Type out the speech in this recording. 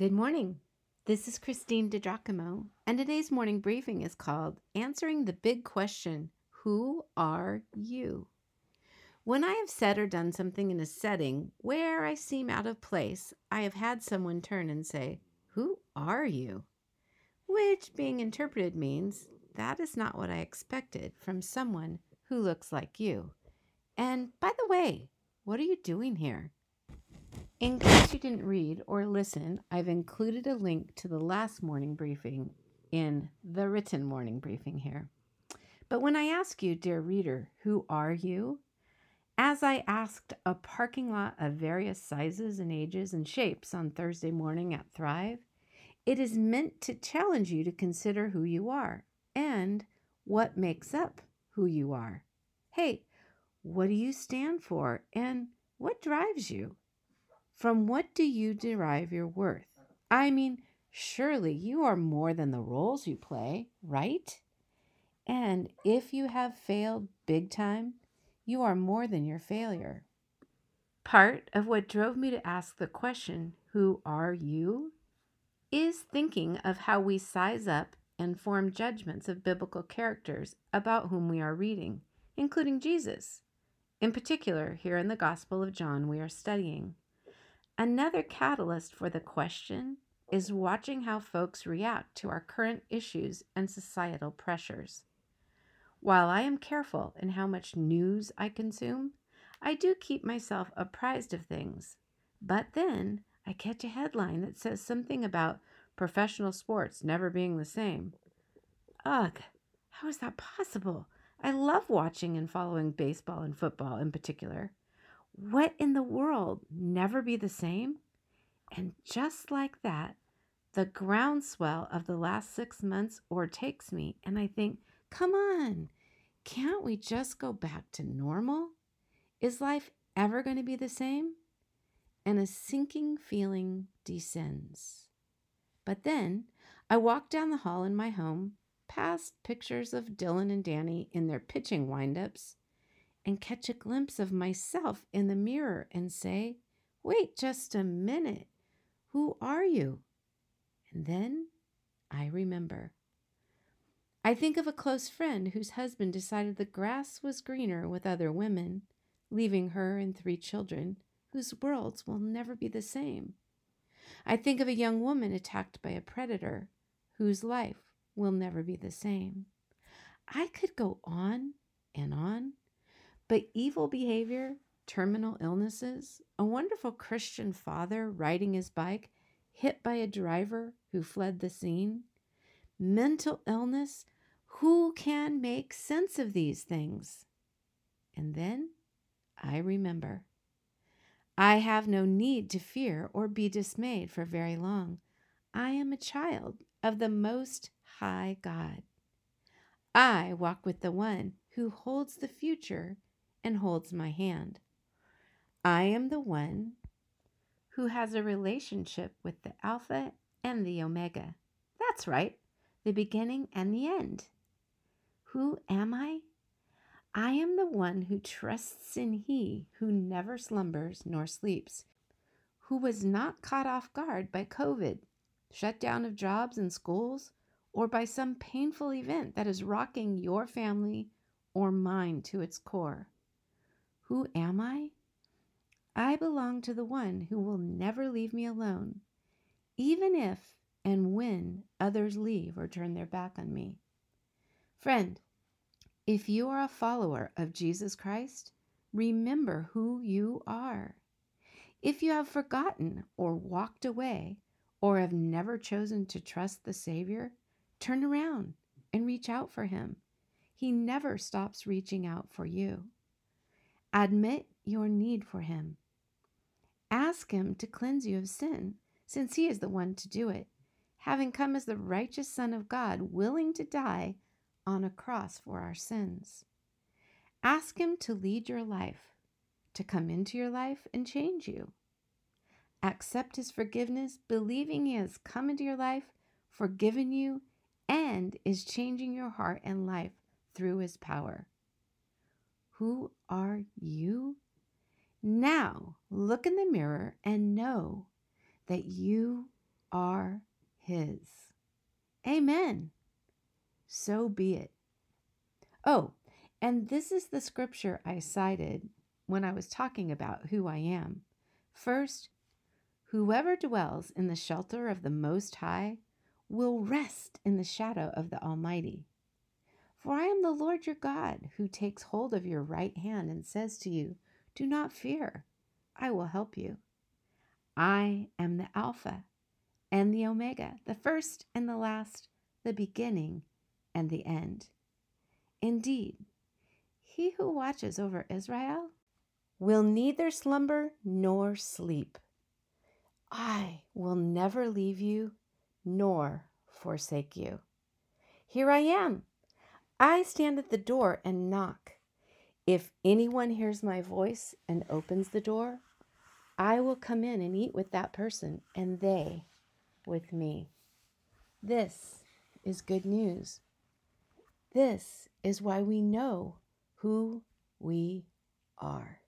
Good morning. This is Christine DiGiacomo, and today's morning briefing is called Answering the Big Question Who Are You? When I have said or done something in a setting where I seem out of place, I have had someone turn and say, Who are you? Which, being interpreted, means that is not what I expected from someone who looks like you. And by the way, what are you doing here? In case you didn't read or listen, I've included a link to the last morning briefing in the written morning briefing here. But when I ask you, dear reader, who are you? As I asked a parking lot of various sizes and ages and shapes on Thursday morning at Thrive, it is meant to challenge you to consider who you are and what makes up who you are. Hey, what do you stand for and what drives you? From what do you derive your worth? I mean, surely you are more than the roles you play, right? And if you have failed big time, you are more than your failure. Part of what drove me to ask the question, Who are you? is thinking of how we size up and form judgments of biblical characters about whom we are reading, including Jesus. In particular, here in the Gospel of John, we are studying. Another catalyst for the question is watching how folks react to our current issues and societal pressures. While I am careful in how much news I consume, I do keep myself apprised of things. But then I catch a headline that says something about professional sports never being the same. Ugh, how is that possible? I love watching and following baseball and football in particular. What in the world? Never be the same? And just like that, the groundswell of the last six months overtakes me, and I think, come on, can't we just go back to normal? Is life ever going to be the same? And a sinking feeling descends. But then I walk down the hall in my home, past pictures of Dylan and Danny in their pitching windups, and catch a glimpse of myself in the mirror and say, Wait just a minute. Who are you? And then I remember. I think of a close friend whose husband decided the grass was greener with other women, leaving her and three children whose worlds will never be the same. I think of a young woman attacked by a predator whose life will never be the same. I could go on and on but evil behavior, terminal illnesses, a wonderful Christian father riding his bike, hit by a driver who fled the scene, mental illness, who can make sense of these things? And then I remember. I have no need to fear or be dismayed for very long. I am a child of the Most High God. I walk with the one who holds the future and holds my hand. I am the one who has a relationship with the Alpha and the Omega. That's right, the beginning and the end. Who am I? I am the one who trusts in He who never slumbers nor sleeps, who was not caught off guard by COVID, shutdown of jobs and schools, or by some painful event that is rocking your family or mine to its core. Who am I? I belong to the one who will never leave me alone, even if and when others leave or turn their back on me. Friend, if you are a follower of Jesus Christ, remember who you are. If you have forgotten or walked away or have never chosen to trust the Savior, turn around and reach out for Him. He never stops reaching out for you. Admit your need for Him. Ask Him to cleanse you of sin, since He is the one to do it, having come as the righteous Son of God, willing to die on a cross for our sins. Ask Him to lead your life, to come into your life and change you. Accept His forgiveness, believing He has come into your life, forgiven you, and is changing your heart and life through His power. Who are you? Now look in the mirror and know that you are His. Amen. So be it. Oh, and this is the scripture I cited when I was talking about who I am. First, whoever dwells in the shelter of the Most High will rest in the shadow of the Almighty. For I am the Lord your God, who takes hold of your right hand and says to you, Do not fear, I will help you. I am the Alpha and the Omega, the first and the last, the beginning and the end. Indeed, he who watches over Israel will neither slumber nor sleep. I will never leave you nor forsake you. Here I am. I stand at the door and knock. If anyone hears my voice and opens the door, I will come in and eat with that person, and they with me. This is good news. This is why we know who we are.